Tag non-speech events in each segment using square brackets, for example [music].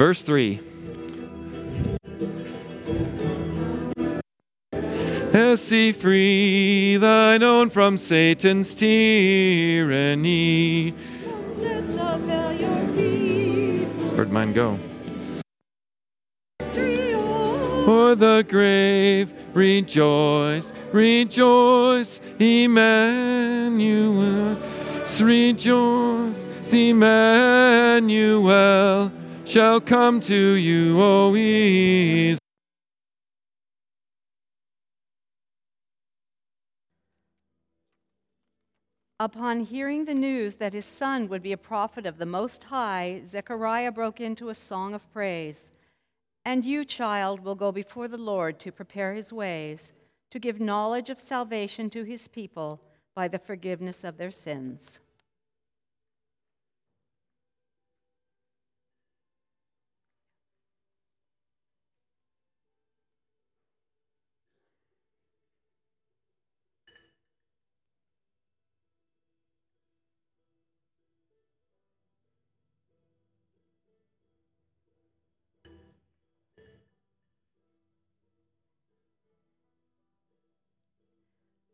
Verse 3. Set free thine own from Satan's tyranny. Where'd mine go? For the grave, rejoice, rejoice, Emmanuel. Rejoice, Emmanuel shall come to you, O Israel. Upon hearing the news that his son would be a prophet of the Most High, Zechariah broke into a song of praise. And you, child, will go before the Lord to prepare his ways, to give knowledge of salvation to his people by the forgiveness of their sins.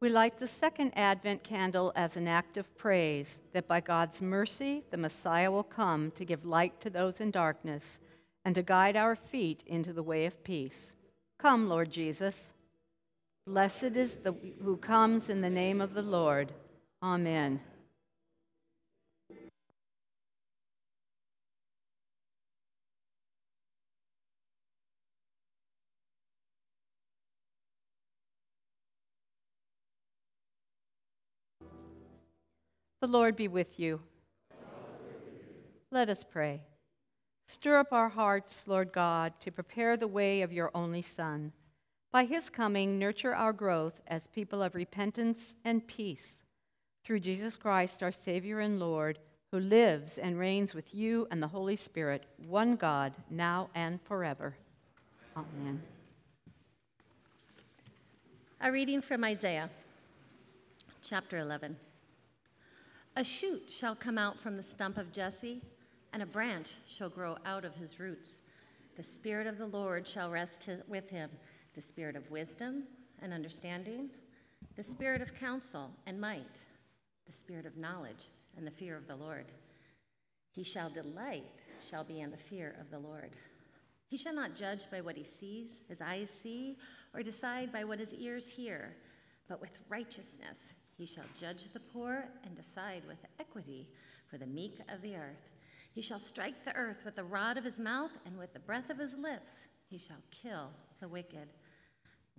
We light the second Advent candle as an act of praise that by God's mercy, the Messiah will come to give light to those in darkness and to guide our feet into the way of peace. Come, Lord Jesus. Blessed is the who comes in the name of the Lord. Amen. The Lord be with you. Let us pray. Stir up our hearts, Lord God, to prepare the way of your only Son. By his coming, nurture our growth as people of repentance and peace. Through Jesus Christ, our Savior and Lord, who lives and reigns with you and the Holy Spirit, one God, now and forever. Amen. A reading from Isaiah, chapter 11. A shoot shall come out from the stump of Jesse, and a branch shall grow out of his roots. The Spirit of the Lord shall rest with him the Spirit of wisdom and understanding, the Spirit of counsel and might, the Spirit of knowledge and the fear of the Lord. He shall delight, shall be in the fear of the Lord. He shall not judge by what he sees, his eyes see, or decide by what his ears hear, but with righteousness he shall judge the poor and decide with equity for the meek of the earth. He shall strike the earth with the rod of his mouth, and with the breath of his lips he shall kill the wicked.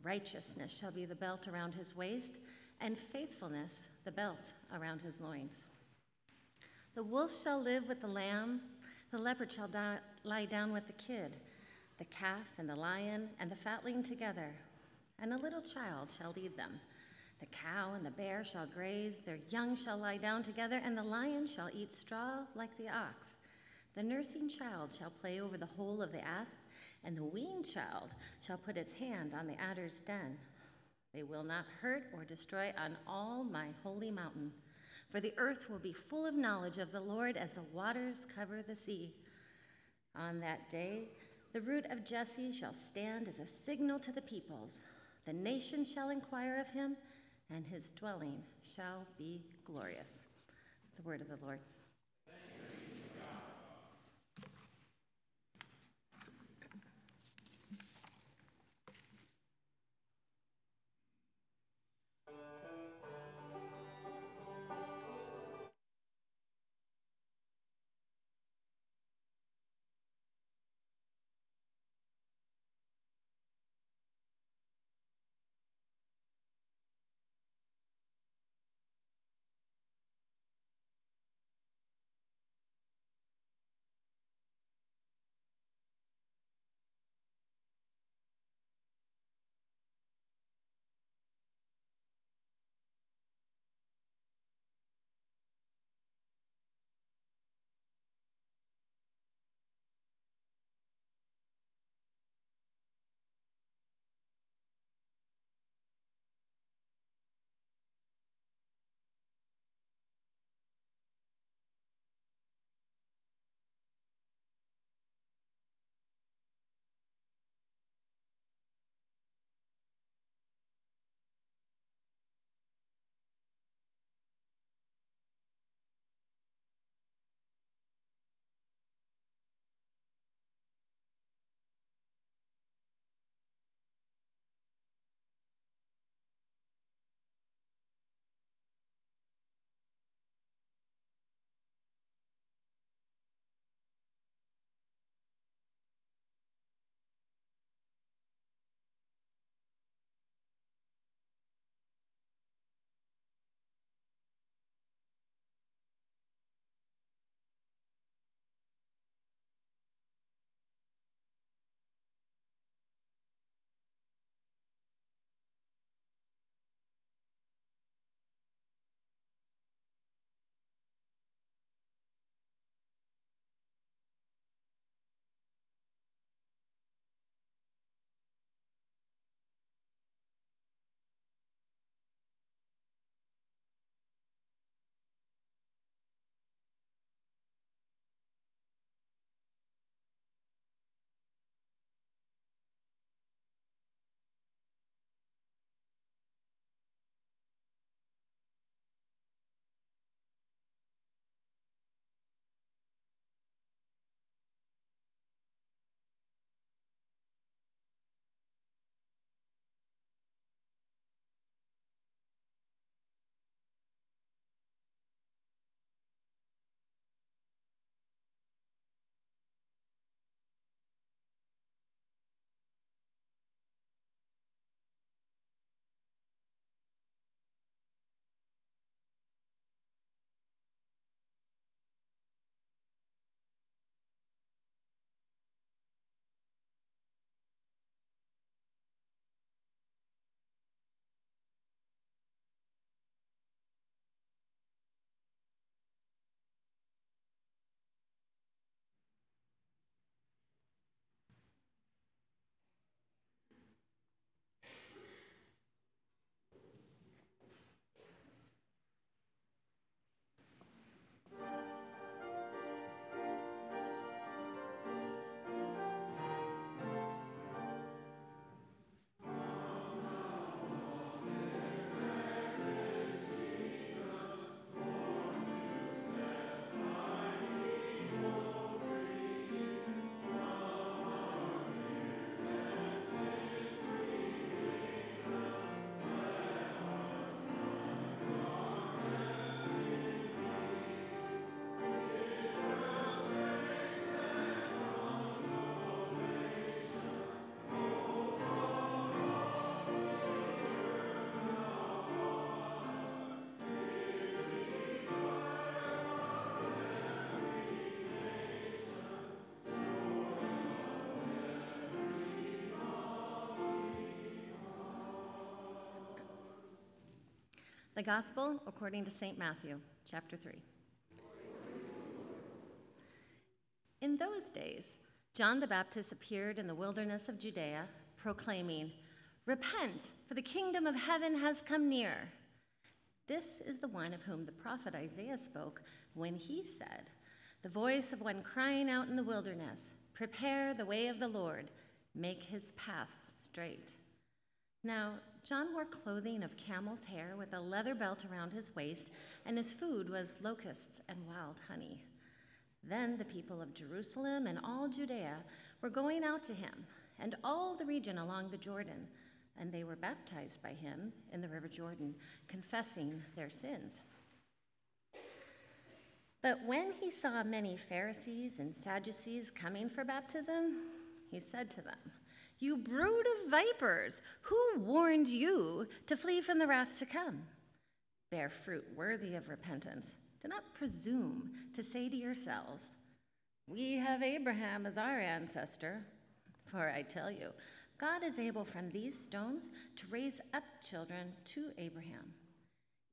Righteousness shall be the belt around his waist, and faithfulness the belt around his loins. The wolf shall live with the lamb, the leopard shall die, lie down with the kid, the calf and the lion and the fatling together, and a little child shall lead them. The cow and the bear shall graze, their young shall lie down together, and the lion shall eat straw like the ox. The nursing child shall play over the hole of the asp, and the weaned child shall put its hand on the adder's den. They will not hurt or destroy on all my holy mountain, for the earth will be full of knowledge of the Lord as the waters cover the sea. On that day, the root of Jesse shall stand as a signal to the peoples. The nations shall inquire of him and his dwelling shall be glorious. The word of the Lord. The Gospel according to St. Matthew, chapter 3. In those days, John the Baptist appeared in the wilderness of Judea, proclaiming, Repent, for the kingdom of heaven has come near. This is the one of whom the prophet Isaiah spoke when he said, The voice of one crying out in the wilderness, Prepare the way of the Lord, make his paths straight. Now, John wore clothing of camel's hair with a leather belt around his waist, and his food was locusts and wild honey. Then the people of Jerusalem and all Judea were going out to him, and all the region along the Jordan, and they were baptized by him in the river Jordan, confessing their sins. But when he saw many Pharisees and Sadducees coming for baptism, he said to them, You brood of vipers, who warned you to flee from the wrath to come? Bear fruit worthy of repentance. Do not presume to say to yourselves, We have Abraham as our ancestor. For I tell you, God is able from these stones to raise up children to Abraham.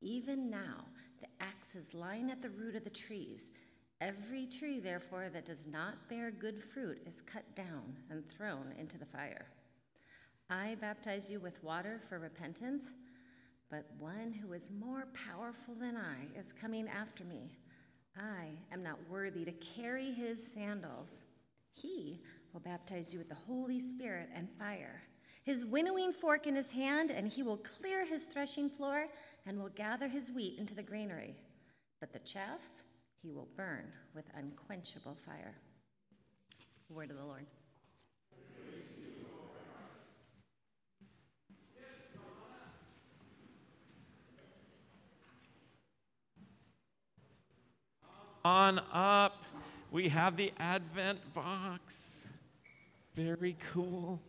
Even now, the axe is lying at the root of the trees. Every tree, therefore, that does not bear good fruit is cut down and thrown into the fire. I baptize you with water for repentance. But one who is more powerful than I is coming after me. I am not worthy to carry his sandals. He will baptize you with the Holy Spirit and fire. His winnowing fork in his hand, and he will clear his threshing floor and will gather his wheat into the granary. But the chaff he will burn with unquenchable fire. Word of the Lord. On up, we have the Advent box. Very cool.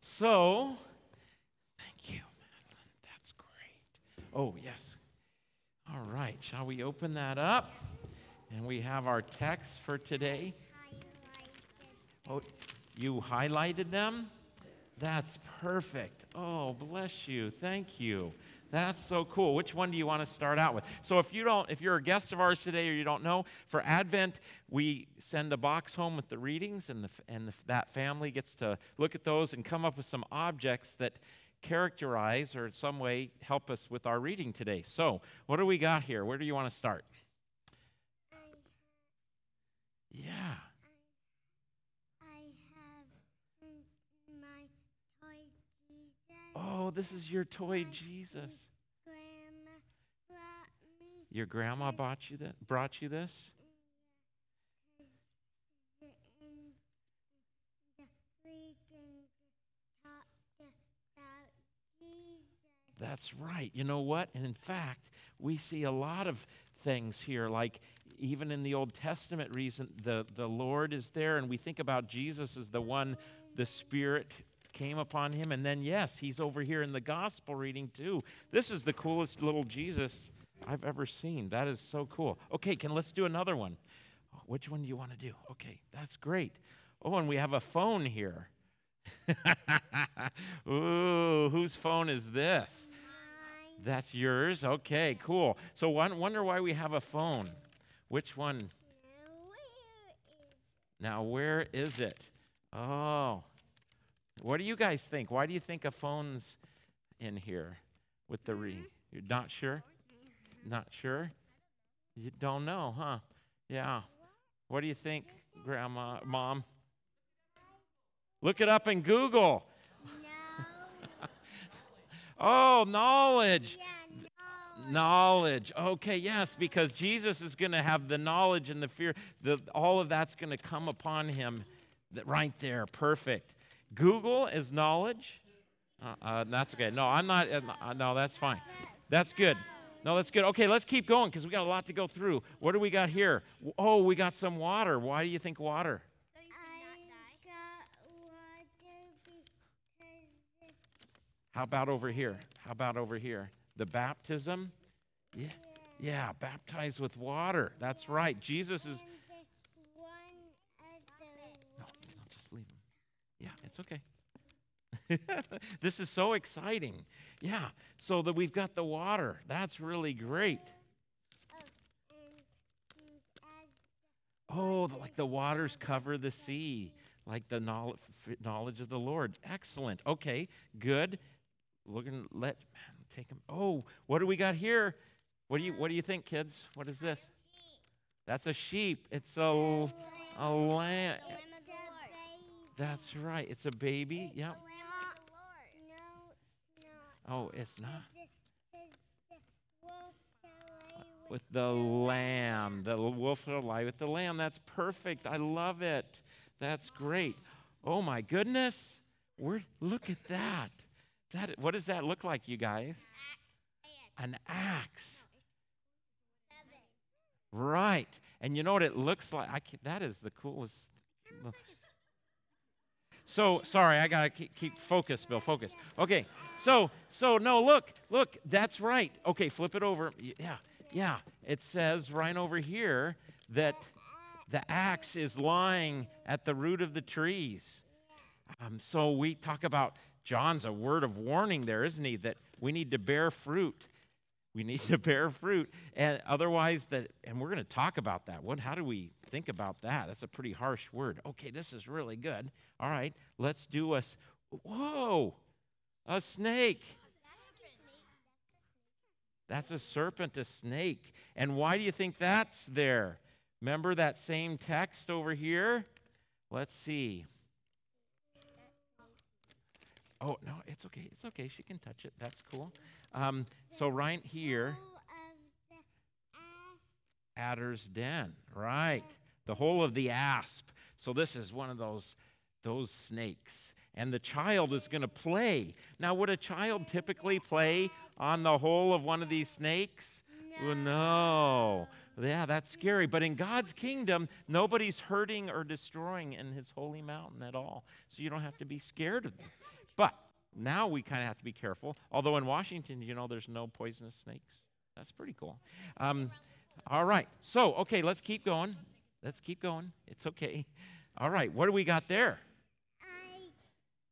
So, thank you, Madeline. That's great. Oh, yes. All right, shall we open that up? And we have our text for today. Oh, you highlighted them? That's perfect. Oh, bless you. Thank you. That's so cool. Which one do you want to start out with? So if you don't if you're a guest of ours today or you don't know, for Advent we send a box home with the readings and the and the, that family gets to look at those and come up with some objects that characterize or in some way help us with our reading today. So, what do we got here? Where do you want to start? Yeah. Oh, this is your toy Jesus. Grandma brought me Your grandma bought you that brought you this? the, in the reading talked about Jesus. That's right. You know what? And in fact, we see a lot of things here, like even in the Old Testament reason the, the Lord is there, and we think about Jesus as the one the Spirit came upon him. And then, yes, he's over here in the gospel reading too. This is the coolest little Jesus I've ever seen. That is so cool. Okay, can let's do another one. Which one do you want to do? Okay, that's great. Oh, and we have a phone here. [laughs] Ooh, whose phone is this? That's yours? Okay, cool. So one wonder why we have a phone. Which one? Now, where is Now, where is it? Oh. What do you guys think? Why do you think a phone's in here with the re? Mm-hmm. You're not sure? Not sure? You don't know, huh? Yeah. What do you think, Grandma, Mom? Look it up in Google. Oh, knowledge. Yeah, no. Knowledge. Okay, yes, because Jesus is going to have the knowledge and the fear. The, all of that's going to come upon him right there. Perfect. Google is knowledge. Uh, uh, that's okay. No, I'm not. Uh, uh, no, that's fine. That's good. No, that's good. Okay, let's keep going because we got a lot to go through. What do we got here? Oh, we got some water. Why do you think water? How about over here? How about over here? The baptism? Yeah. Yeah, baptized with water. That's right. Jesus is and the one No, no, just leave them. Yeah, it's okay. [laughs] this is so exciting. Yeah. So that we've got the water. That's really great. Oh, and, and as Oh, the- like the waters cover the sea, like the knowl- knowledge of the Lord. Excellent. Okay, good. Looking, let man, take him. Oh, what do we got here? What do you What do you think, kids? What is this? That's a sheep. It's a a lamb of the Lord. That's right. It's a baby. It's Yep. the lamb of the Lord. No, it's not. Oh, it's not. It's the, it's the wolf shall lay uh, With the lamb. The wolf will lie with the lamb. That's perfect. I love it. That's great. Oh my goodness. We're look at that. That what does that look like, you guys? An axe. Right. And you know what it looks like? I can, that is the coolest. So sorry, I gotta keep, keep focus, Bill. Focus. Okay. So so no, look, look. That's right. Okay, flip it over. Yeah, yeah. It says right over here that the axe is lying at the root of the trees. Um, so we talk about John's a word of warning there, isn't he? That we need to bear fruit. We need to bear fruit, and otherwise, that. And we're going to talk about that. What? How do we think about that? That's a pretty harsh word. Okay, this is really good. All right, let's do a. Whoa, a snake. That's a serpent, a snake. And why do you think that's there? Remember that same text over here? Let's see. Oh, no, it's okay. It's okay. She can touch it. That's cool. Um, so, right here, adder's den. Right. The hole of the asp. So, this is one of those, those snakes. And the child is going to play. Now, would a child typically play on the hole of one of these snakes? Well, no. Yeah, that's scary. But in God's kingdom, nobody's hurting or destroying in his holy mountain at all. So you don't have to be scared of them. But now we kind of have to be careful. Although in Washington, you know, there's no poisonous snakes. That's pretty cool. Um, all right. So, okay, let's keep going. Let's keep going. It's okay. All right. What do we got there? I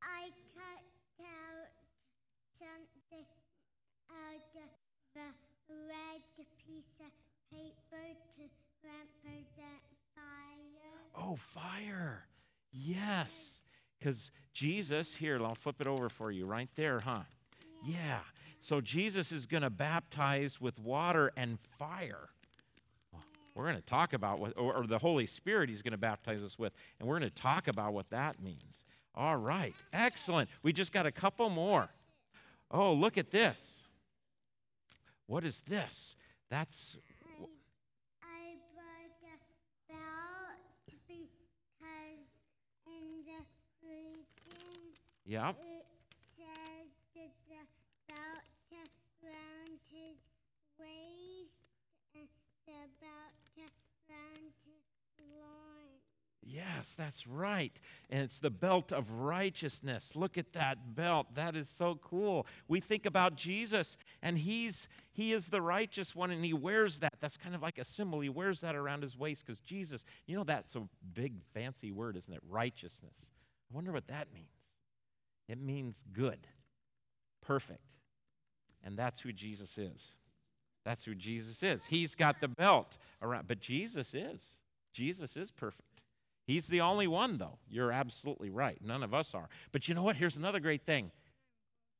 I cut out something out of the red piece of paper to represent fire. Oh, fire. Yes. Because Jesus, here, I'll flip it over for you right there, huh? Yeah. So Jesus is going to baptize with water and fire. We're going to talk about what, or, or the Holy Spirit he's going to baptize us with, and we're going to talk about what that means. All right. Excellent. We just got a couple more. Oh, look at this. What is this? That's, I bought a belt because in the yep. it says that the belt around his waist and the belt around his loin. Yes, that's right. And it's the belt of righteousness. Look at that belt. That is so cool. We think about Jesus and he's he is the righteous one and he wears that. That's kind of like a symbol. He wears that around his waist cuz Jesus, you know that's a big fancy word, isn't it? Righteousness. I wonder what that means. It means good. Perfect. And that's who Jesus is. That's who Jesus is. He's got the belt around, but Jesus is. Jesus is perfect. He's the only one, though. You're absolutely right. None of us are. But you know what? Here's another great thing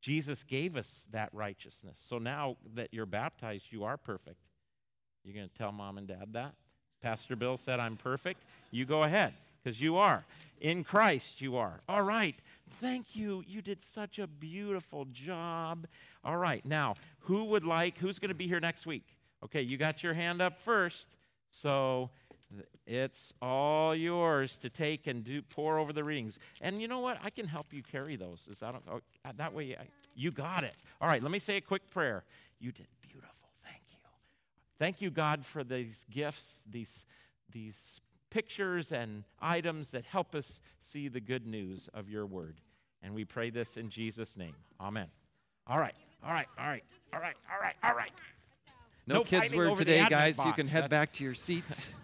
Jesus gave us that righteousness. So now that you're baptized, you are perfect. You're going to tell mom and dad that? Pastor Bill said, I'm perfect. You go ahead, because you are. In Christ, you are. All right. Thank you. You did such a beautiful job. All right. Now, who would like, who's going to be here next week? Okay, you got your hand up first. So it's all yours to take and do pour over the readings. And you know what? I can help you carry those. Is that oh, uh, that way? I, you got it. All right. Let me say a quick prayer. You did beautiful. Thank you. Thank you, God, for these gifts, these these pictures and items that help us see the good news of your word. And we pray this in Jesus' name. Amen. All right. All right. All right. All right. All right. All right. No, No kids word today, guys. You can head That's- back to your seats. [laughs]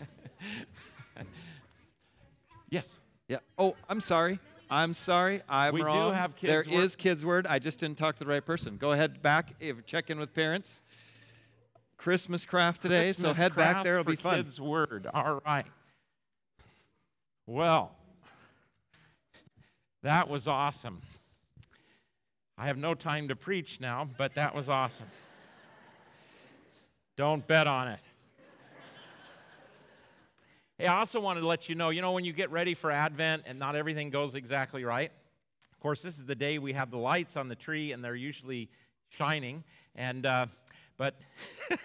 Yes. yeah. Oh, I'm sorry. I'm sorry, I'm We do wrong. have There Kids Word. is Kids Word. I just didn't talk to the right person. Go ahead back, if, check in with parents. Christmas craft today, so Christmas head back there. It'll be fun. Kids Word. All right. Well, that was awesome. I have no time to preach now, but that was awesome. Don't bet on it. Hey, I also wanted to let you know, you know, when you get ready for Advent and not everything goes exactly right. Of course, this is the day we have the lights on the tree, and they're usually shining. And uh, but [laughs]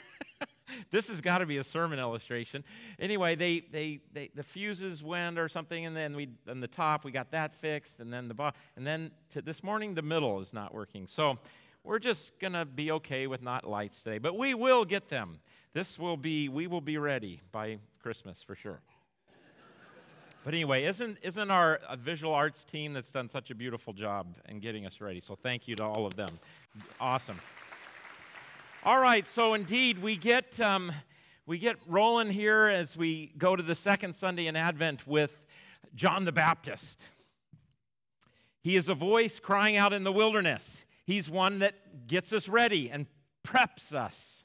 [laughs] this has got to be a sermon illustration. Anyway, they, they, they the fuses went or something, and then we on the top we got that fixed, and then the bo- and then this morning the middle is not working. So we're just gonna be okay with not lights today, but we will get them. This will be we will be ready by Christmas for sure. [laughs] But anyway, isn't, isn't our uh, visual arts team that's done such a beautiful job in getting us ready? So thank you to all of them. Awesome. All right, so indeed we get um, we get rolling here as we go to the second Sunday in Advent with John the Baptist. He is a voice crying out in the wilderness. He's one that gets us ready and preps us.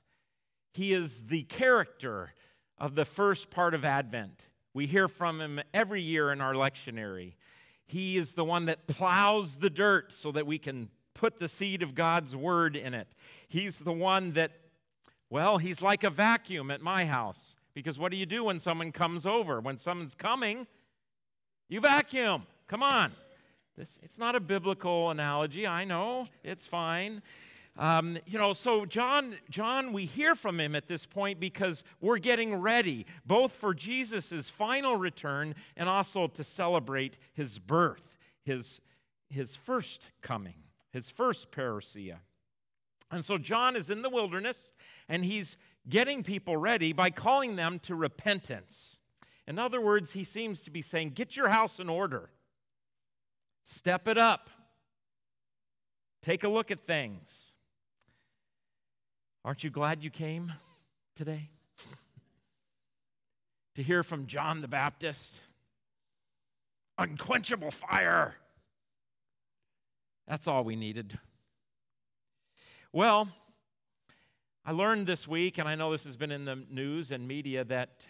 He is the character of the first part of Advent. We hear from him every year in our lectionary. He is the one that plows the dirt so that we can put the seed of God's word in it. He's the one that, well, he's like a vacuum at my house. Because what do you do when someone comes over? When someone's coming, you vacuum. Come on. This, it's not a biblical analogy. I know. It's fine. Um, you know, so John, John, we hear from him at this point because we're getting ready, both for Jesus' final return and also to celebrate his birth, his, his first coming, his first parousia. And so John is in the wilderness and he's getting people ready by calling them to repentance. In other words, he seems to be saying, Get your house in order, step it up, take a look at things. Aren't you glad you came today? [laughs] to hear from John the Baptist? Unquenchable fire. That's all we needed. Well, I learned this week, and I know this has been in the news and media, that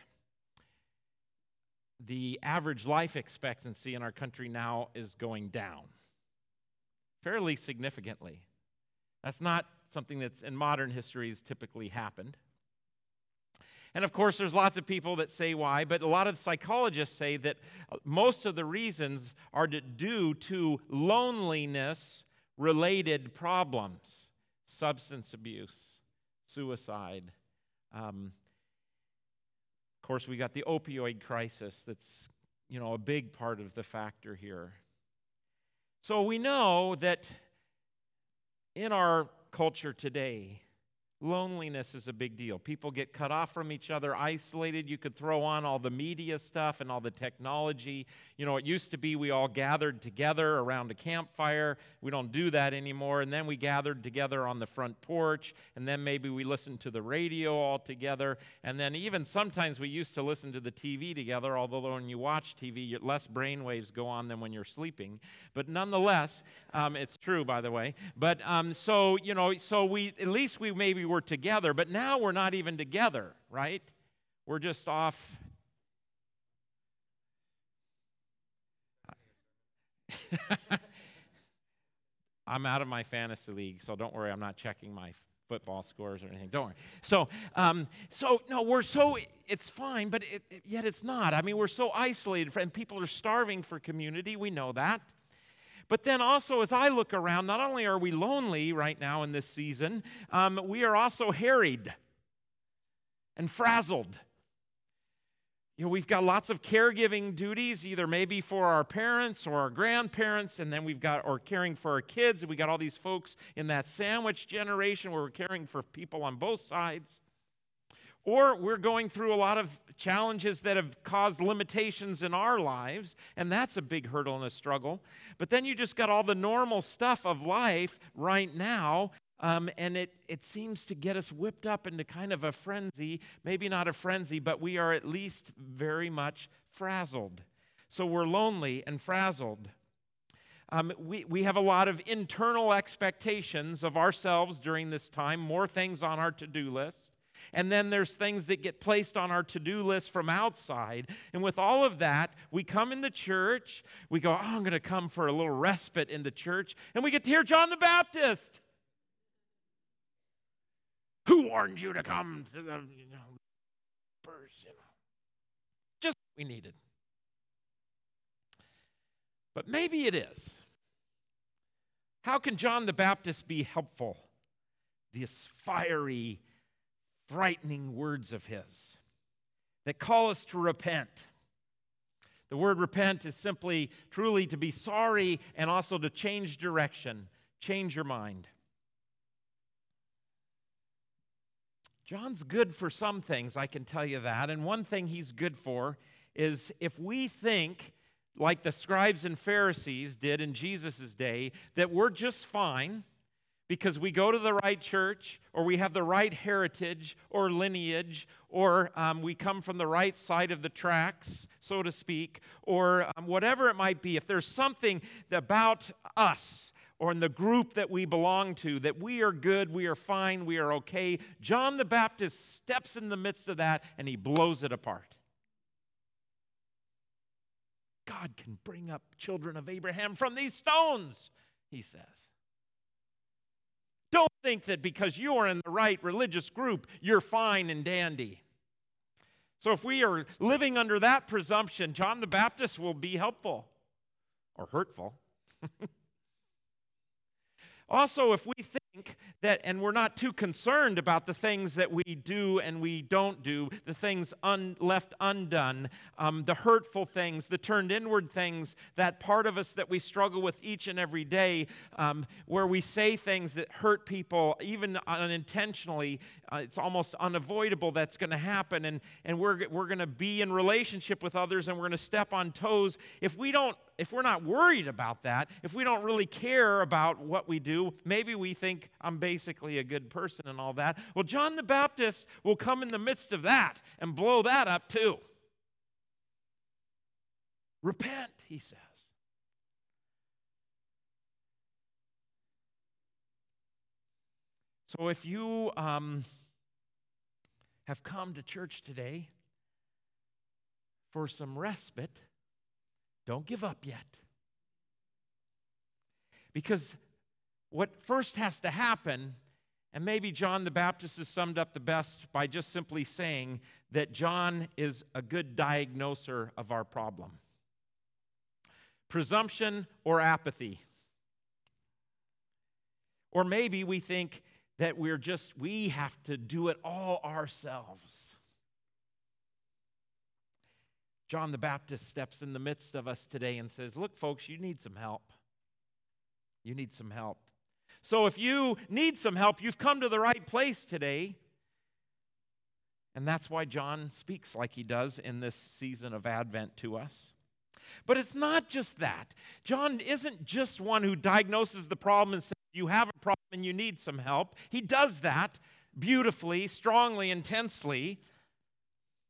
the average life expectancy in our country now is going down fairly significantly. That's not something that's in modern history has typically happened. And of course, there's lots of people that say why, but a lot of psychologists say that uh, most of the reasons are due to loneliness related problems substance abuse, suicide. Um, of course, we got the opioid crisis that's you know a big part of the factor here. So we know that in our culture today, loneliness is a big deal. People get cut off from each other, isolated. You could throw on all the media stuff and all the technology. You know, it used to be we all gathered together around a campfire. We don't do that anymore. And then we gathered together on the front porch, and then maybe we listened to the radio all together. And then even sometimes we used to listen to the TV together, although when you watch TV, less brain waves go on than when you're sleeping. But nonetheless, um, it's true, by the way. But um, so, you know, so we, at least we maybe were together, but now we're not even together, right? We're just off. [laughs] I'm out of my fantasy league, so don't worry, I'm not checking my football scores or anything. Don't worry. So, um, so no, we're so it's fine, but it, it- yet it's not. I mean, we're so isolated, and people are starving for community. We know that. But then also, as I look around, not only are we lonely right now in this season, um, we are also harried and frazzled. You know, we've got lots of caregiving duties, either maybe for our parents or our grandparents, and then we've got, or caring for our kids, and we got all these folks in that sandwich generation where we're caring for people on both sides. Or we're going through a lot of challenges that have caused limitations in our lives, and that's a big hurdle and a struggle. But then you just got all the normal stuff of life right now, um, and it, it seems to get us whipped up into kind of a frenzy. Maybe not a frenzy, but we are at least very much frazzled. So we're lonely and frazzled. Um, we, we have a lot of internal expectations of ourselves during this time, more things on our to do list. And then there's things that get placed on our to do list from outside. And with all of that, we come in the church. We go, oh, I'm going to come for a little respite in the church. And we get to hear John the Baptist. Who warned you to come to the, you know, know? Just what we needed. But maybe it is. How can John the Baptist be helpful? This fiery, frightening words of his that call us to repent. The word repent is simply, truly to be sorry and also to change direction, change your mind. John's good for some things, I can tell you that. And one thing he's good for is if we think, like the scribes and Pharisees did in Jesus' day, that we're just fine because we go to the right church or we have the right heritage or lineage or um, we come from the right side of the tracks, so to speak, or um, whatever it might be, if there's something about us or in the group that we belong to, that we are good, we are fine, we are okay. John the Baptist steps in the midst of that and he blows it apart. God can bring up children of Abraham from these stones, he says. Don't think that because you are in the right religious group, you're fine and dandy. So, if we are living under that presumption, John the Baptist will be helpful or hurtful. [laughs] Also, if we think that, and we're not too concerned about the things that we do and we don't do, the things un, left undone, um, the hurtful things, the turned inward things, that part of us that we struggle with each and every day, um, where we say things that hurt people, even unintentionally, uh, it's almost unavoidable that's going to happen, and, and we're, we're going to be in relationship with others and we're going to step on toes. If we don't if we're not worried about that, if we don't really care about what we do, maybe we think I'm basically a good person and all that. Well, John the Baptist will come in the midst of that and blow that up too. Repent, he says. So if you um, have come to church today for some respite, don't give up yet. Because what first has to happen, and maybe John the Baptist is summed up the best by just simply saying that John is a good diagnoser of our problem presumption or apathy. Or maybe we think that we're just, we have to do it all ourselves. John the Baptist steps in the midst of us today and says, Look, folks, you need some help. You need some help. So if you need some help, you've come to the right place today. And that's why John speaks like he does in this season of Advent to us. But it's not just that. John isn't just one who diagnoses the problem and says, You have a problem and you need some help. He does that beautifully, strongly, intensely.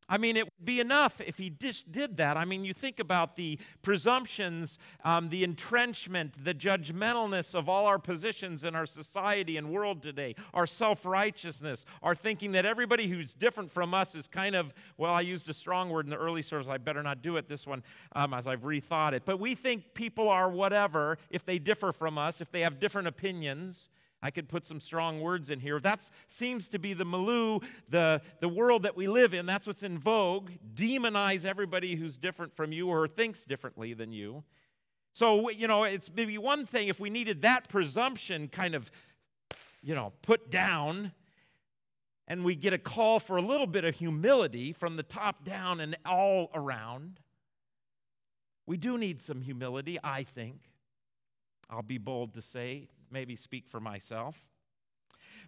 I mean, it would be enough if he just did that. I mean, you think about the presumptions, um, the entrenchment, the judgmentalness of all our positions in our society and world today, our self righteousness, our thinking that everybody who's different from us is kind of, well, I used a strong word in the early service, I better not do it this one um, as I've rethought it. But we think people are whatever if they differ from us, if they have different opinions. I could put some strong words in here. That seems to be the milieu, the, the world that we live in. That's what's in vogue. Demonize everybody who's different from you or thinks differently than you. So, you know, it's maybe one thing if we needed that presumption kind of, you know, put down, and we get a call for a little bit of humility from the top down and all around. We do need some humility, I think. I'll be bold to say maybe speak for myself.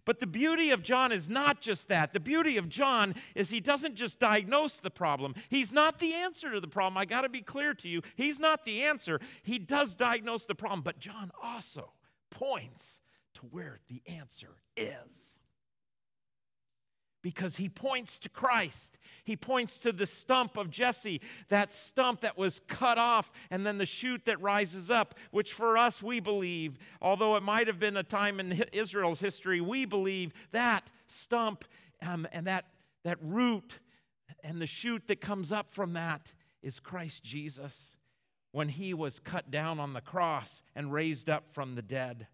But the beauty of John is not just that. The beauty of John is he doesn't just diagnose the problem. He's not the answer to the problem. I got to be clear to you. He's not the answer. He does diagnose the problem, but John also points to where the answer is. Because he points to Christ. He points to the stump of Jesse, that stump that was cut off, and then the shoot that rises up, which for us we believe, although it might have been a time in Israel's history, we believe that stump um, and that, that root and the shoot that comes up from that is Christ Jesus when he was cut down on the cross and raised up from the dead.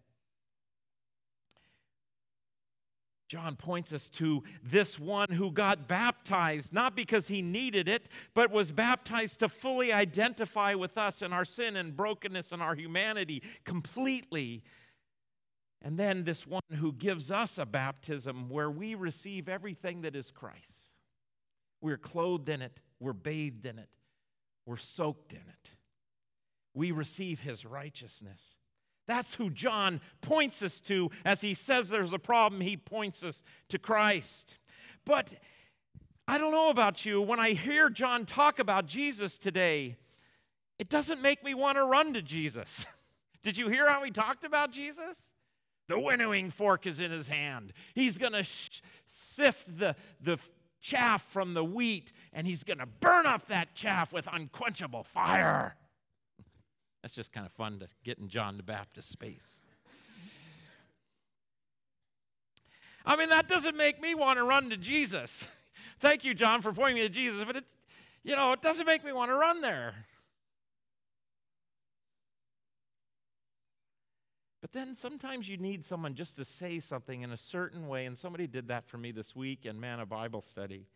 John points us to this one who got baptized, not because he needed it, but was baptized to fully identify with us in our sin and brokenness and our humanity completely. And then this one who gives us a baptism where we receive everything that is Christ. We're clothed in it, we're bathed in it, we're soaked in it. We receive his righteousness. That's who John points us to as he says there's a problem, he points us to Christ. But I don't know about you, when I hear John talk about Jesus today, it doesn't make me want to run to Jesus. [laughs] Did you hear how he talked about Jesus? The winnowing fork is in his hand. He's going to sh- sift the, the chaff from the wheat, and he's going to burn up that chaff with unquenchable fire. That's just kind of fun to get in John the Baptist space. I mean, that doesn't make me want to run to Jesus. Thank you, John, for pointing me to Jesus, but it, you know, it doesn't make me want to run there. But then sometimes you need someone just to say something in a certain way, and somebody did that for me this week in Man, a Bible study.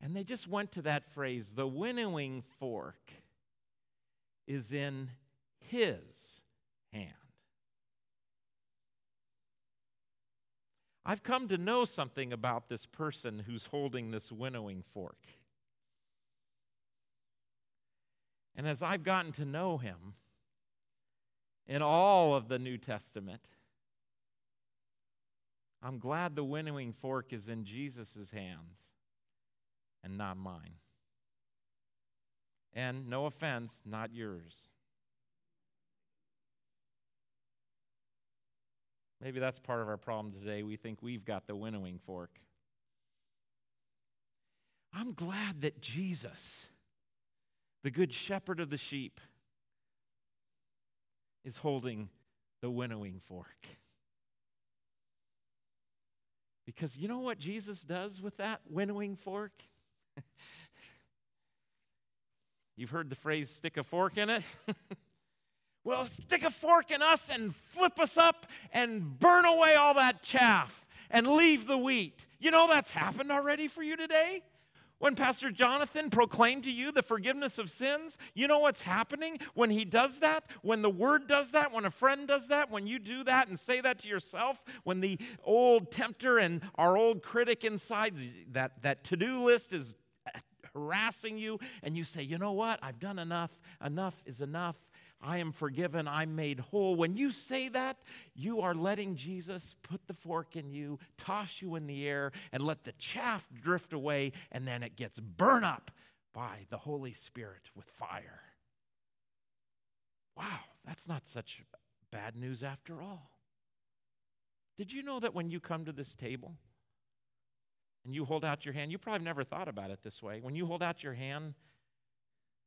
And they just went to that phrase, the winnowing fork is in his hand. I've come to know something about this person who's holding this winnowing fork. And as I've gotten to know him in all of the New Testament, I'm glad the winnowing fork is in Jesus' hands and not mine. And no offense, not yours. Maybe that's part of our problem today. We think we've got the winnowing fork. I'm glad that Jesus, the good shepherd of the sheep, is holding the winnowing fork. Because you know what Jesus does with that winnowing fork? [laughs] You've heard the phrase stick a fork in it? [laughs] well, stick a fork in us and flip us up and burn away all that chaff and leave the wheat. You know that's happened already for you today? When Pastor Jonathan proclaimed to you the forgiveness of sins, you know what's happening when he does that? When the word does that? When a friend does that? When you do that and say that to yourself? When the old tempter and our old critic inside, that, that to do list is harassing you, and you say, You know what? I've done enough. Enough is enough. I am forgiven. I'm made whole. When you say that, you are letting Jesus put the fork in you, toss you in the air, and let the chaff drift away, and then it gets burned up by the Holy Spirit with fire. Wow, that's not such bad news after all. Did you know that when you come to this table, and you hold out your hand, you probably never thought about it this way. When you hold out your hand,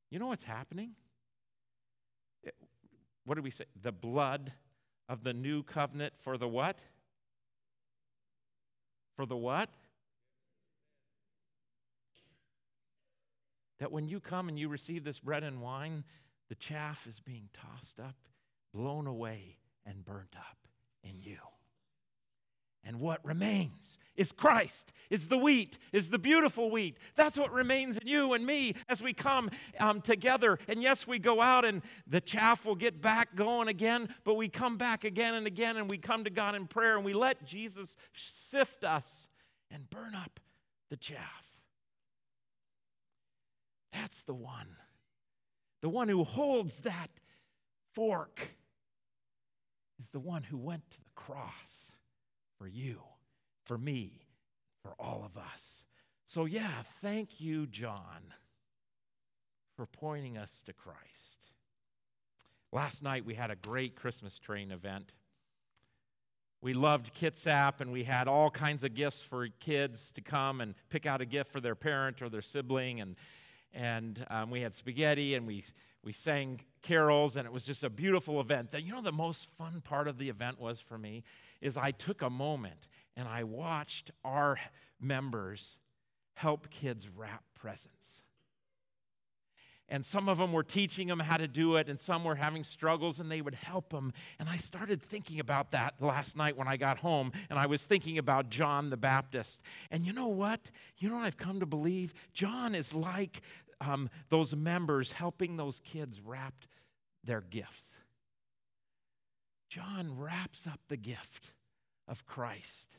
you know what's happening? It, what do we say? The blood of the new covenant for the what? For the what? That when you come and you receive this bread and wine, the chaff is being tossed up, blown away, and burnt up in you. And what remains is Christ, is the wheat, is the beautiful wheat. That's what remains in you and me as we come um, together. And yes, we go out and the chaff will get back going again, but we come back again and again and we come to God in prayer and we let Jesus sift us and burn up the chaff. That's the one. The one who holds that fork is the one who went to the cross for you, for me, for all of us. So, yeah, thank you, John, for pointing us to Christ. Last night we had a great Christmas train event. we loved Kitsap and we had all kinds of gifts for kids to come and pick out a gift for their parent or their sibling. And, and um, we had spaghetti and we, we sang carols and it was just a beautiful event. You know, the most fun part of the event was for me is I took a moment and I watched our members help kids wrap presents. And some of them were teaching them how to do it, and some were having struggles, and they would help them. And I started thinking about that last night when I got home, and I was thinking about John the Baptist. And you know what? You know what I've come to believe? John is like um, those members helping those kids wrap their gifts. John wraps up the gift of Christ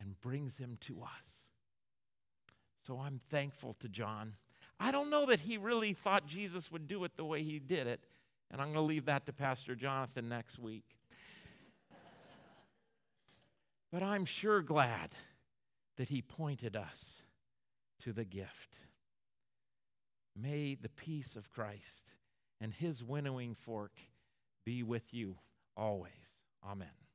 and brings him to us. So I'm thankful to John. I don't know that he really thought Jesus would do it the way he did it, and I'm going to leave that to Pastor Jonathan next week. But I'm sure glad that he pointed us to the gift. May the peace of Christ and his winnowing fork be with you always. Amen.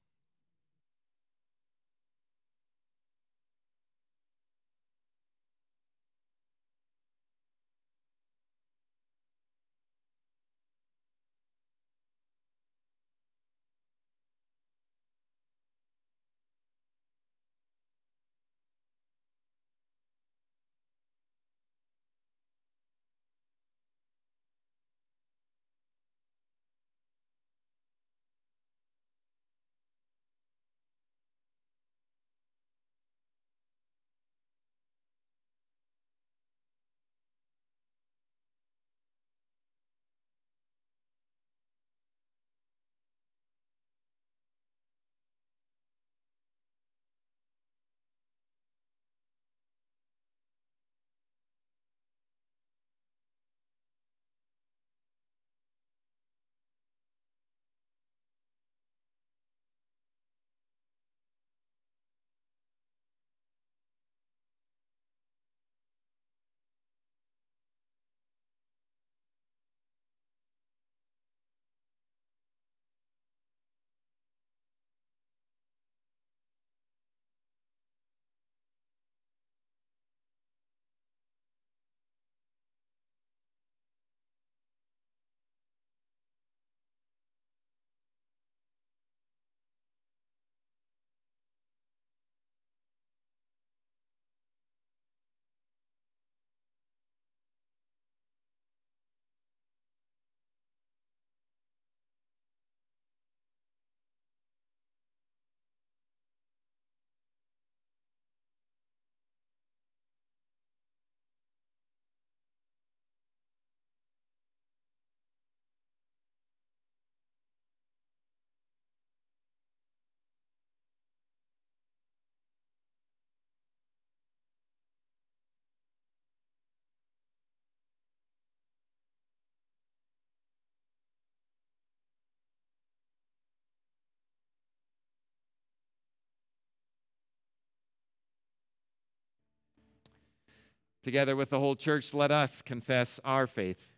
Together with the whole church, let us confess our faith.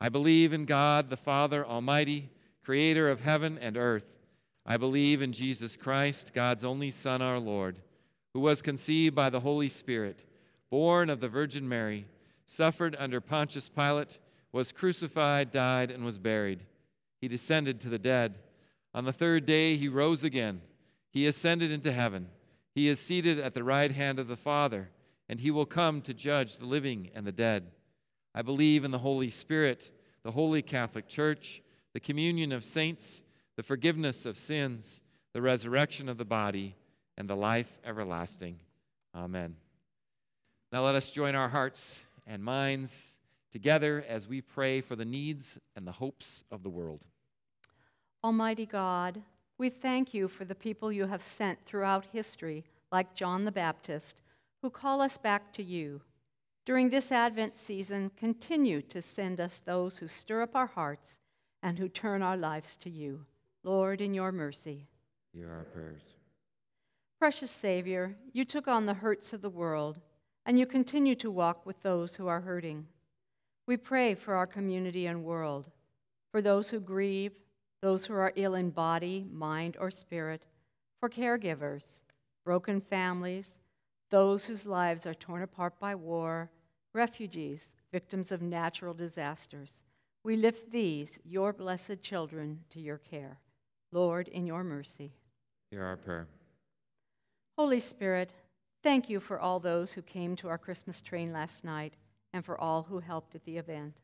I believe in God, the Father Almighty, creator of heaven and earth. I believe in Jesus Christ, God's only Son, our Lord, who was conceived by the Holy Spirit, born of the Virgin Mary, suffered under Pontius Pilate, was crucified, died, and was buried. He descended to the dead. On the third day, he rose again. He ascended into heaven. He is seated at the right hand of the Father and he will come to judge the living and the dead. I believe in the Holy Spirit, the holy Catholic Church, the communion of saints, the forgiveness of sins, the resurrection of the body, and the life everlasting. Amen. Now let us join our hearts and minds together as we pray for the needs and the hopes of the world. Almighty God, we thank you for the people you have sent throughout history, like John the Baptist, who call us back to you. During this Advent season, continue to send us those who stir up our hearts and who turn our lives to you. Lord, in your mercy. Hear our prayers. Precious Savior, you took on the hurts of the world, and you continue to walk with those who are hurting. We pray for our community and world, for those who grieve, those who are ill in body, mind, or spirit, for caregivers, broken families, those whose lives are torn apart by war, refugees, victims of natural disasters. We lift these, your blessed children, to your care. Lord, in your mercy. Hear our prayer. Holy Spirit, thank you for all those who came to our Christmas train last night and for all who helped at the event.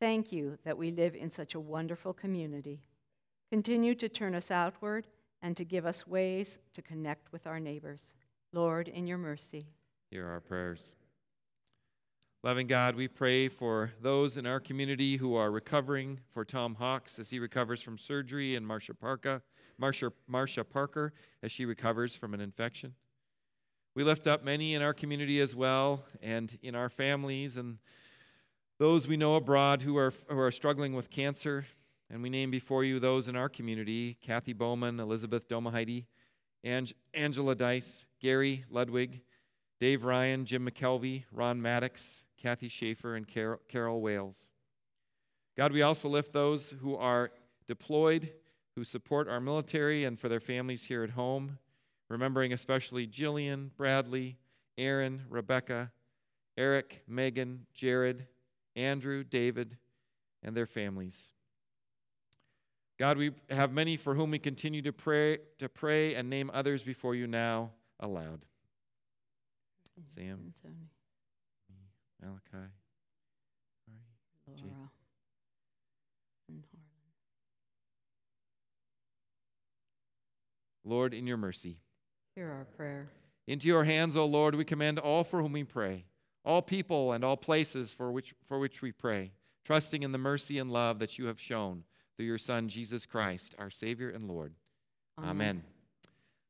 Thank you that we live in such a wonderful community. Continue to turn us outward and to give us ways to connect with our neighbors. Lord, in your mercy. Hear our prayers. Loving God, we pray for those in our community who are recovering, for Tom Hawks as he recovers from surgery, and Marsha Parka, Marcia, Marcia Parker as she recovers from an infection. We lift up many in our community as well, and in our families, and those we know abroad who are, who are struggling with cancer. And we name before you those in our community Kathy Bowman, Elizabeth Domaheide, Ang- Angela Dice, Gary Ludwig, Dave Ryan, Jim McKelvey, Ron Maddox, Kathy Schaefer, and Carol, Carol Wales. God, we also lift those who are deployed, who support our military, and for their families here at home, remembering especially Jillian, Bradley, Aaron, Rebecca, Eric, Megan, Jared, Andrew, David, and their families. God, we have many for whom we continue to pray, to pray and name others before you now aloud. Sam, Tony, Malachi, Laura, Jane. and Harlan. Lord, in your mercy. Hear our prayer. Into your hands, O Lord, we commend all for whom we pray, all people and all places for which, for which we pray, trusting in the mercy and love that you have shown through your Son, Jesus Christ, our Savior and Lord. Amen.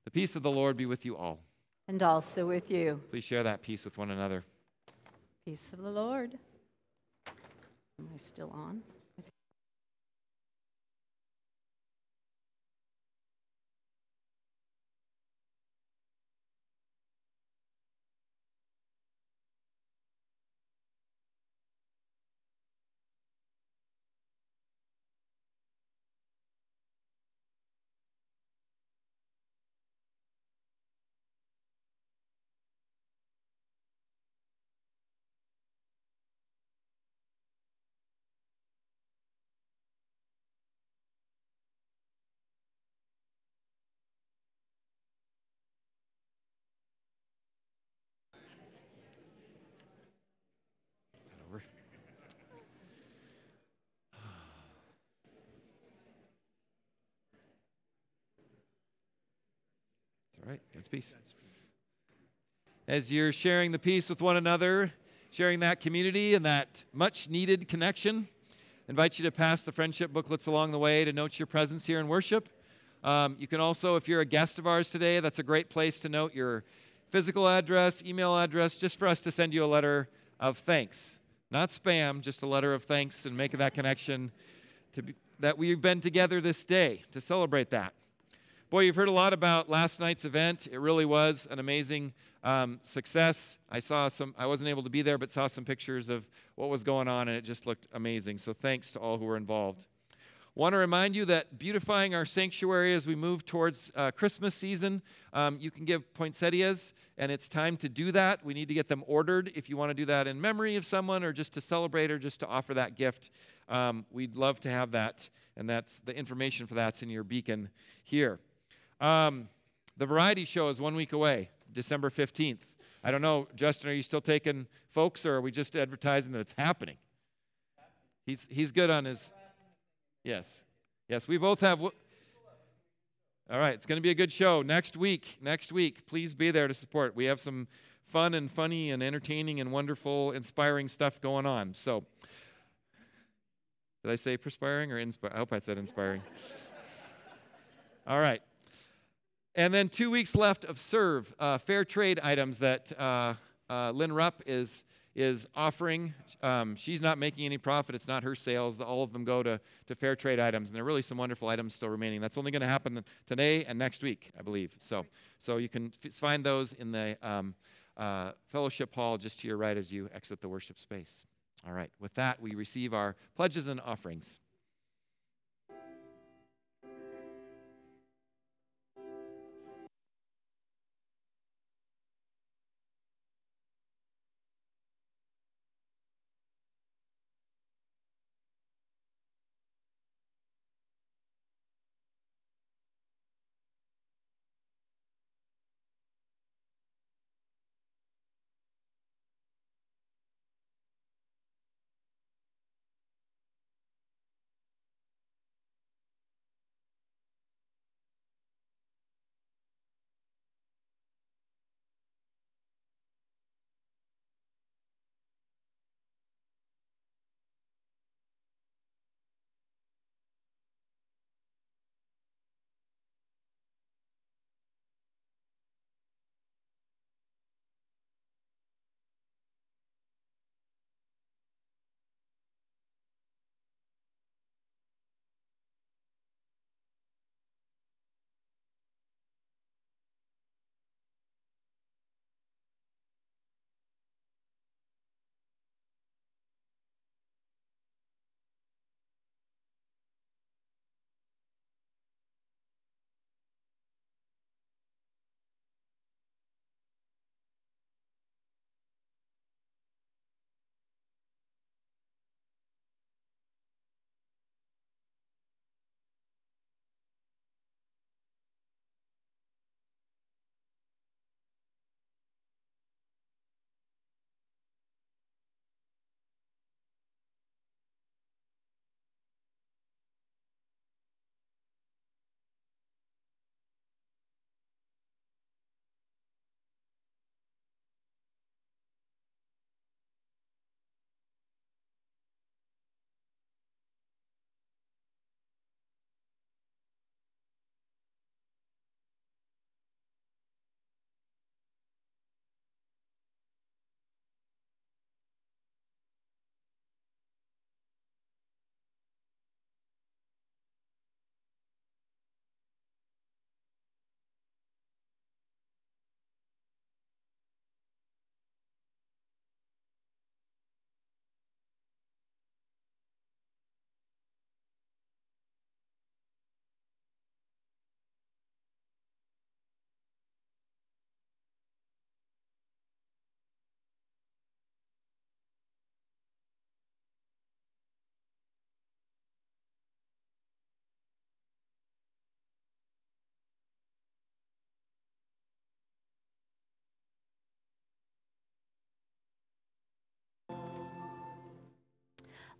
The peace of the Lord be with you all. And also with you. Please share that peace with one another. Peace of the Lord. Am I still on? Over. Peace. As you're sharing the peace with one another, sharing that community and that much needed connection, I invite you to pass the friendship booklets along the way to note your presence here in worship. Um, you can also, if you're a guest of ours today, that's a great place to note your physical address, email address, just for us to send you a letter of thanks. Not spam, just a letter of thanks and making that connection to be, that we've been together this day to celebrate that. Boy, you've heard a lot about last night's event. It really was an amazing um, success. I saw some, I wasn't able to be there, but saw some pictures of what was going on, and it just looked amazing. So thanks to all who were involved. Want to remind you that beautifying our sanctuary as we move towards uh, Christmas season, um, you can give poinsettias, and it's time to do that. We need to get them ordered if you want to do that in memory of someone or just to celebrate or just to offer that gift. Um, we'd love to have that, and that's the information for that's in your beacon here. Um, the variety show is one week away, December 15th. I don't know, Justin, are you still taking folks, or are we just advertising that it's happening? He's, he's good on his. Yes. Yes, we both have. All right, it's going to be a good show next week. Next week, please be there to support. We have some fun and funny and entertaining and wonderful, inspiring stuff going on. So, did I say perspiring or inspiring? I hope I said inspiring. [laughs] All right. And then two weeks left of SERRV uh, fair trade items that uh, uh, Lynn Rupp is is offering. Um, she's not making any profit. It's not her sales. All of them go to, to fair trade items, and there are really some wonderful items still remaining. That's only going to happen today and next week, I believe. So, so you can f- find those in the um, uh, fellowship hall just to your right as you exit the worship space. All right. With that, we receive our pledges and offerings.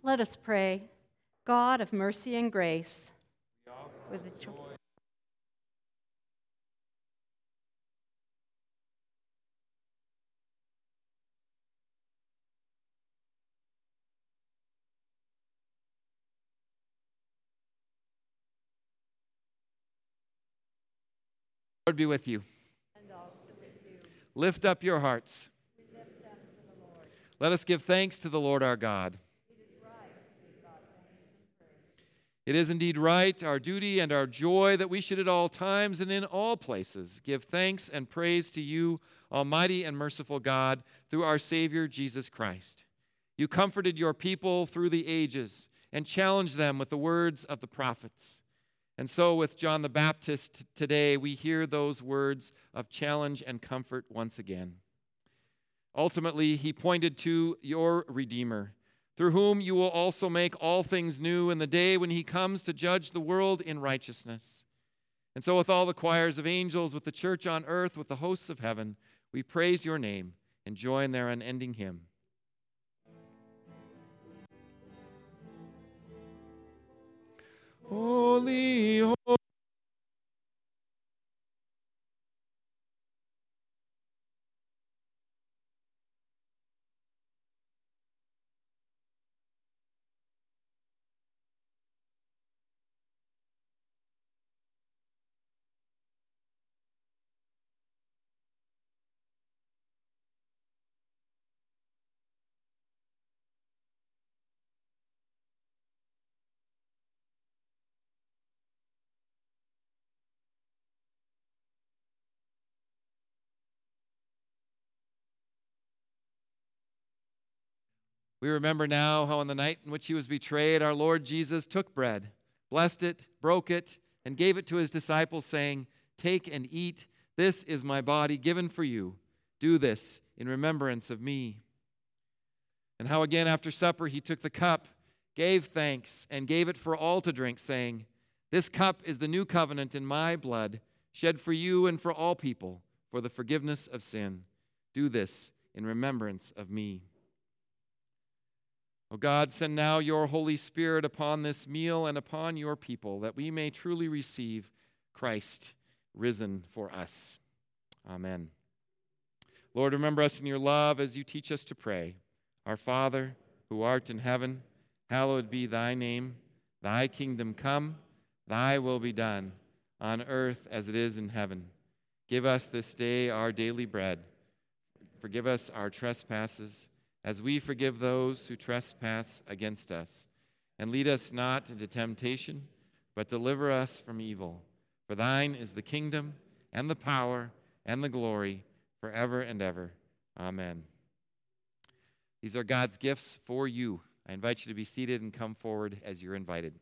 Let us pray. God of mercy and grace, with the joy. Lord be with you. Lift up your hearts. Let us give thanks to the Lord our God. It is indeed right, our duty and our joy, that we should at all times and in all places give thanks and praise to you, Almighty and merciful God, through our Savior Jesus Christ. You comforted your people through the ages and challenged them with the words of the prophets. And so, with John the Baptist today, we hear those words of challenge and comfort once again. Ultimately, he pointed to your Redeemer, through whom you will also make all things new in the day when he comes to judge the world in righteousness. And so, with all the choirs of angels, with the church on earth, with the hosts of heaven, we praise your name and join their unending hymn. Holy, holy. We remember now how on the night in which he was betrayed, our Lord Jesus took bread, blessed it, broke it, and gave it to his disciples, saying, Take and eat. This is my body given for you. Do this in remembrance of me. And how again after supper he took the cup, gave thanks, and gave it for all to drink, saying, This cup is the new covenant in my blood, shed for you and for all people for the forgiveness of sin. Do this in remembrance of me. O God, send now your Holy Spirit upon this meal and upon your people, that we may truly receive Christ risen for us. Amen. Lord, remember us in your love as you teach us to pray. Our Father, who art in heaven, hallowed be thy name. Thy kingdom come, thy will be done, on earth as it is in heaven. Give us this day our daily bread. Forgive us our trespasses as we forgive those who trespass against us. And lead us not into temptation, but deliver us from evil. For thine is the kingdom, and the power, and the glory, forever and ever. Amen. These are God's gifts for you. I invite you to be seated and come forward as you're invited.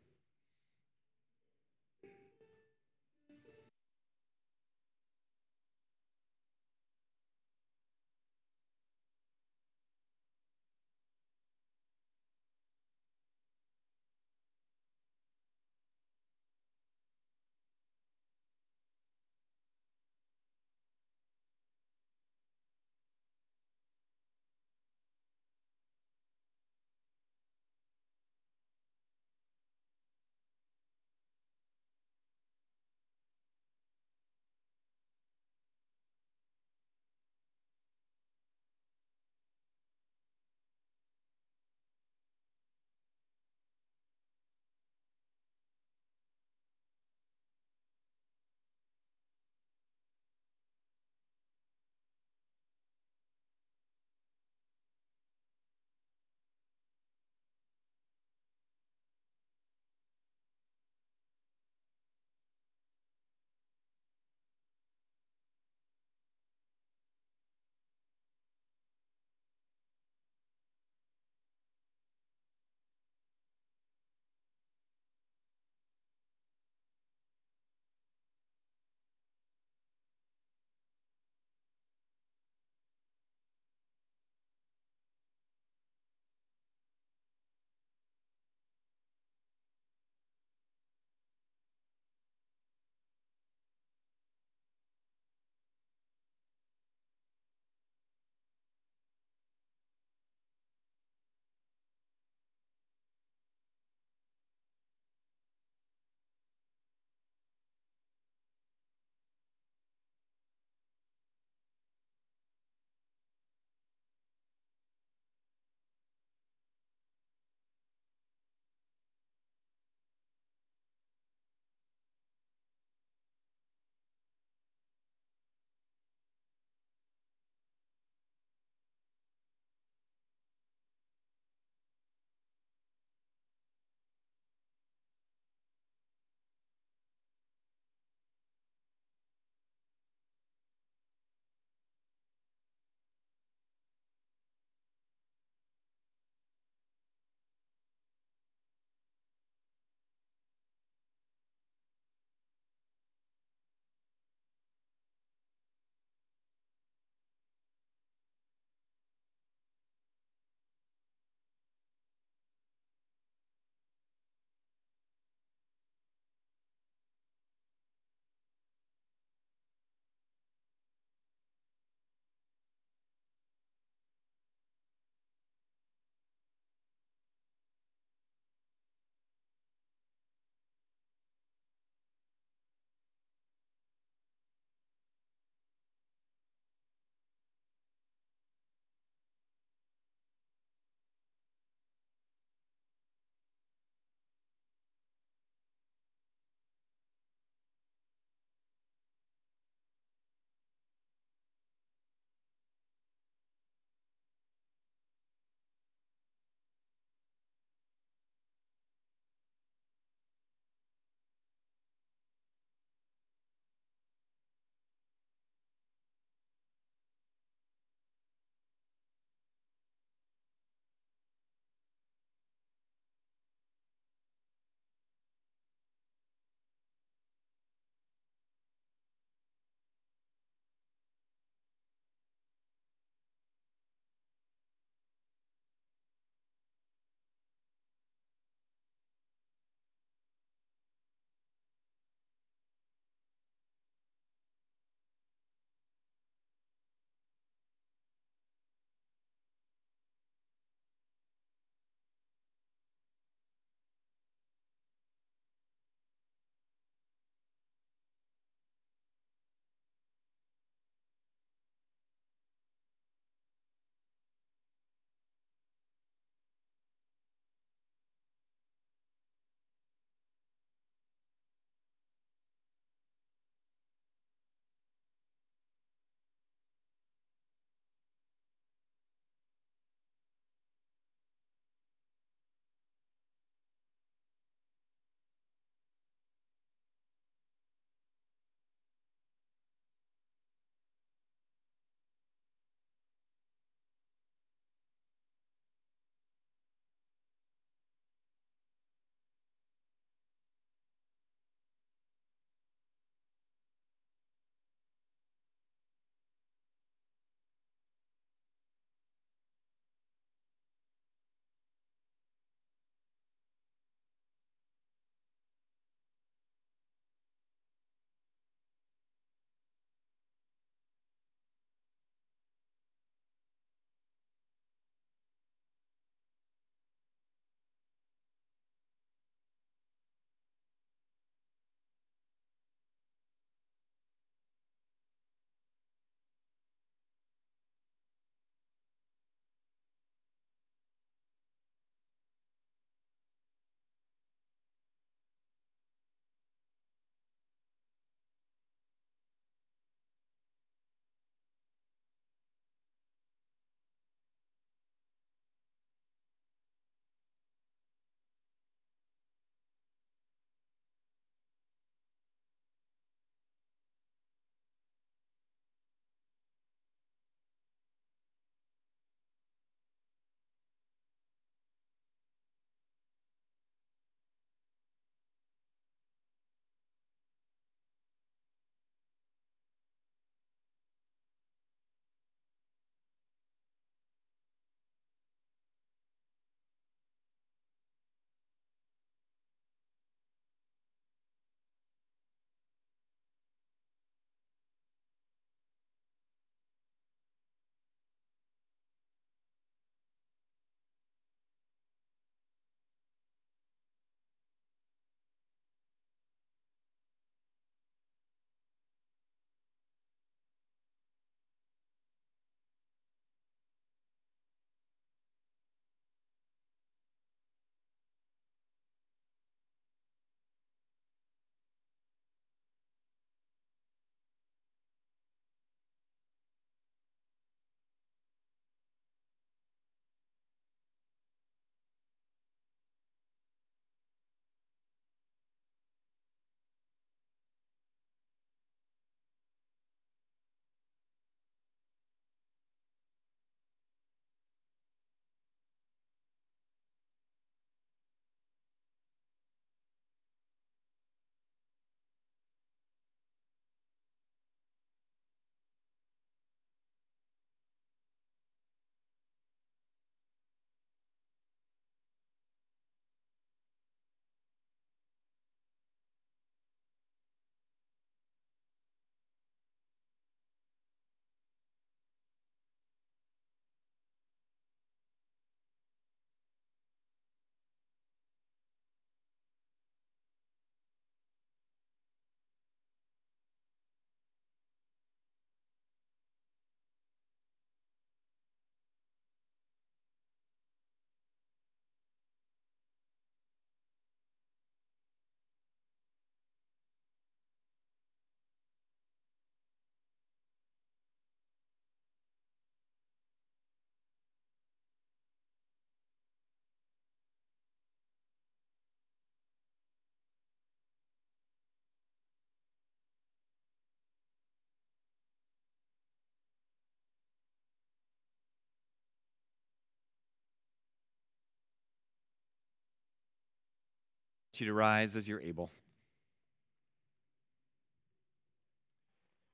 You to rise as you're able.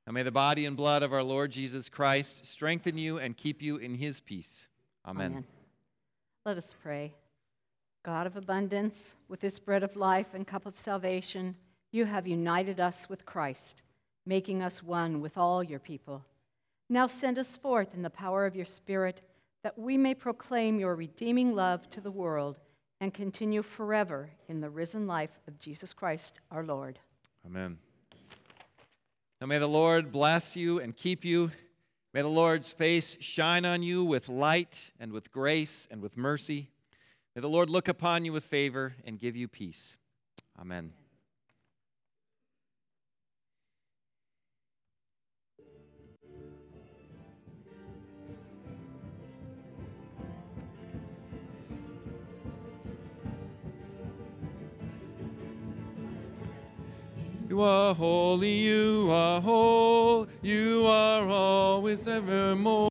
Now may the body and blood of our Lord Jesus Christ strengthen you and keep you in his peace. Amen. Let us pray. God of abundance, with this bread of life and cup of salvation, you have united us with Christ, making us one with all your people. Now send us forth in the power of your Spirit, that we may proclaim your redeeming love to the world and continue forever in the risen life of Jesus Christ our Lord. Amen. Now may the Lord bless you and keep you. May the Lord's face shine on you with light and with grace and with mercy. May the Lord look upon you with favor and give you peace. Amen. You are holy, you are whole, you are always evermore.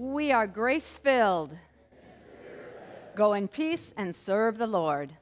We are grace filled. Go in peace and serve the Lord.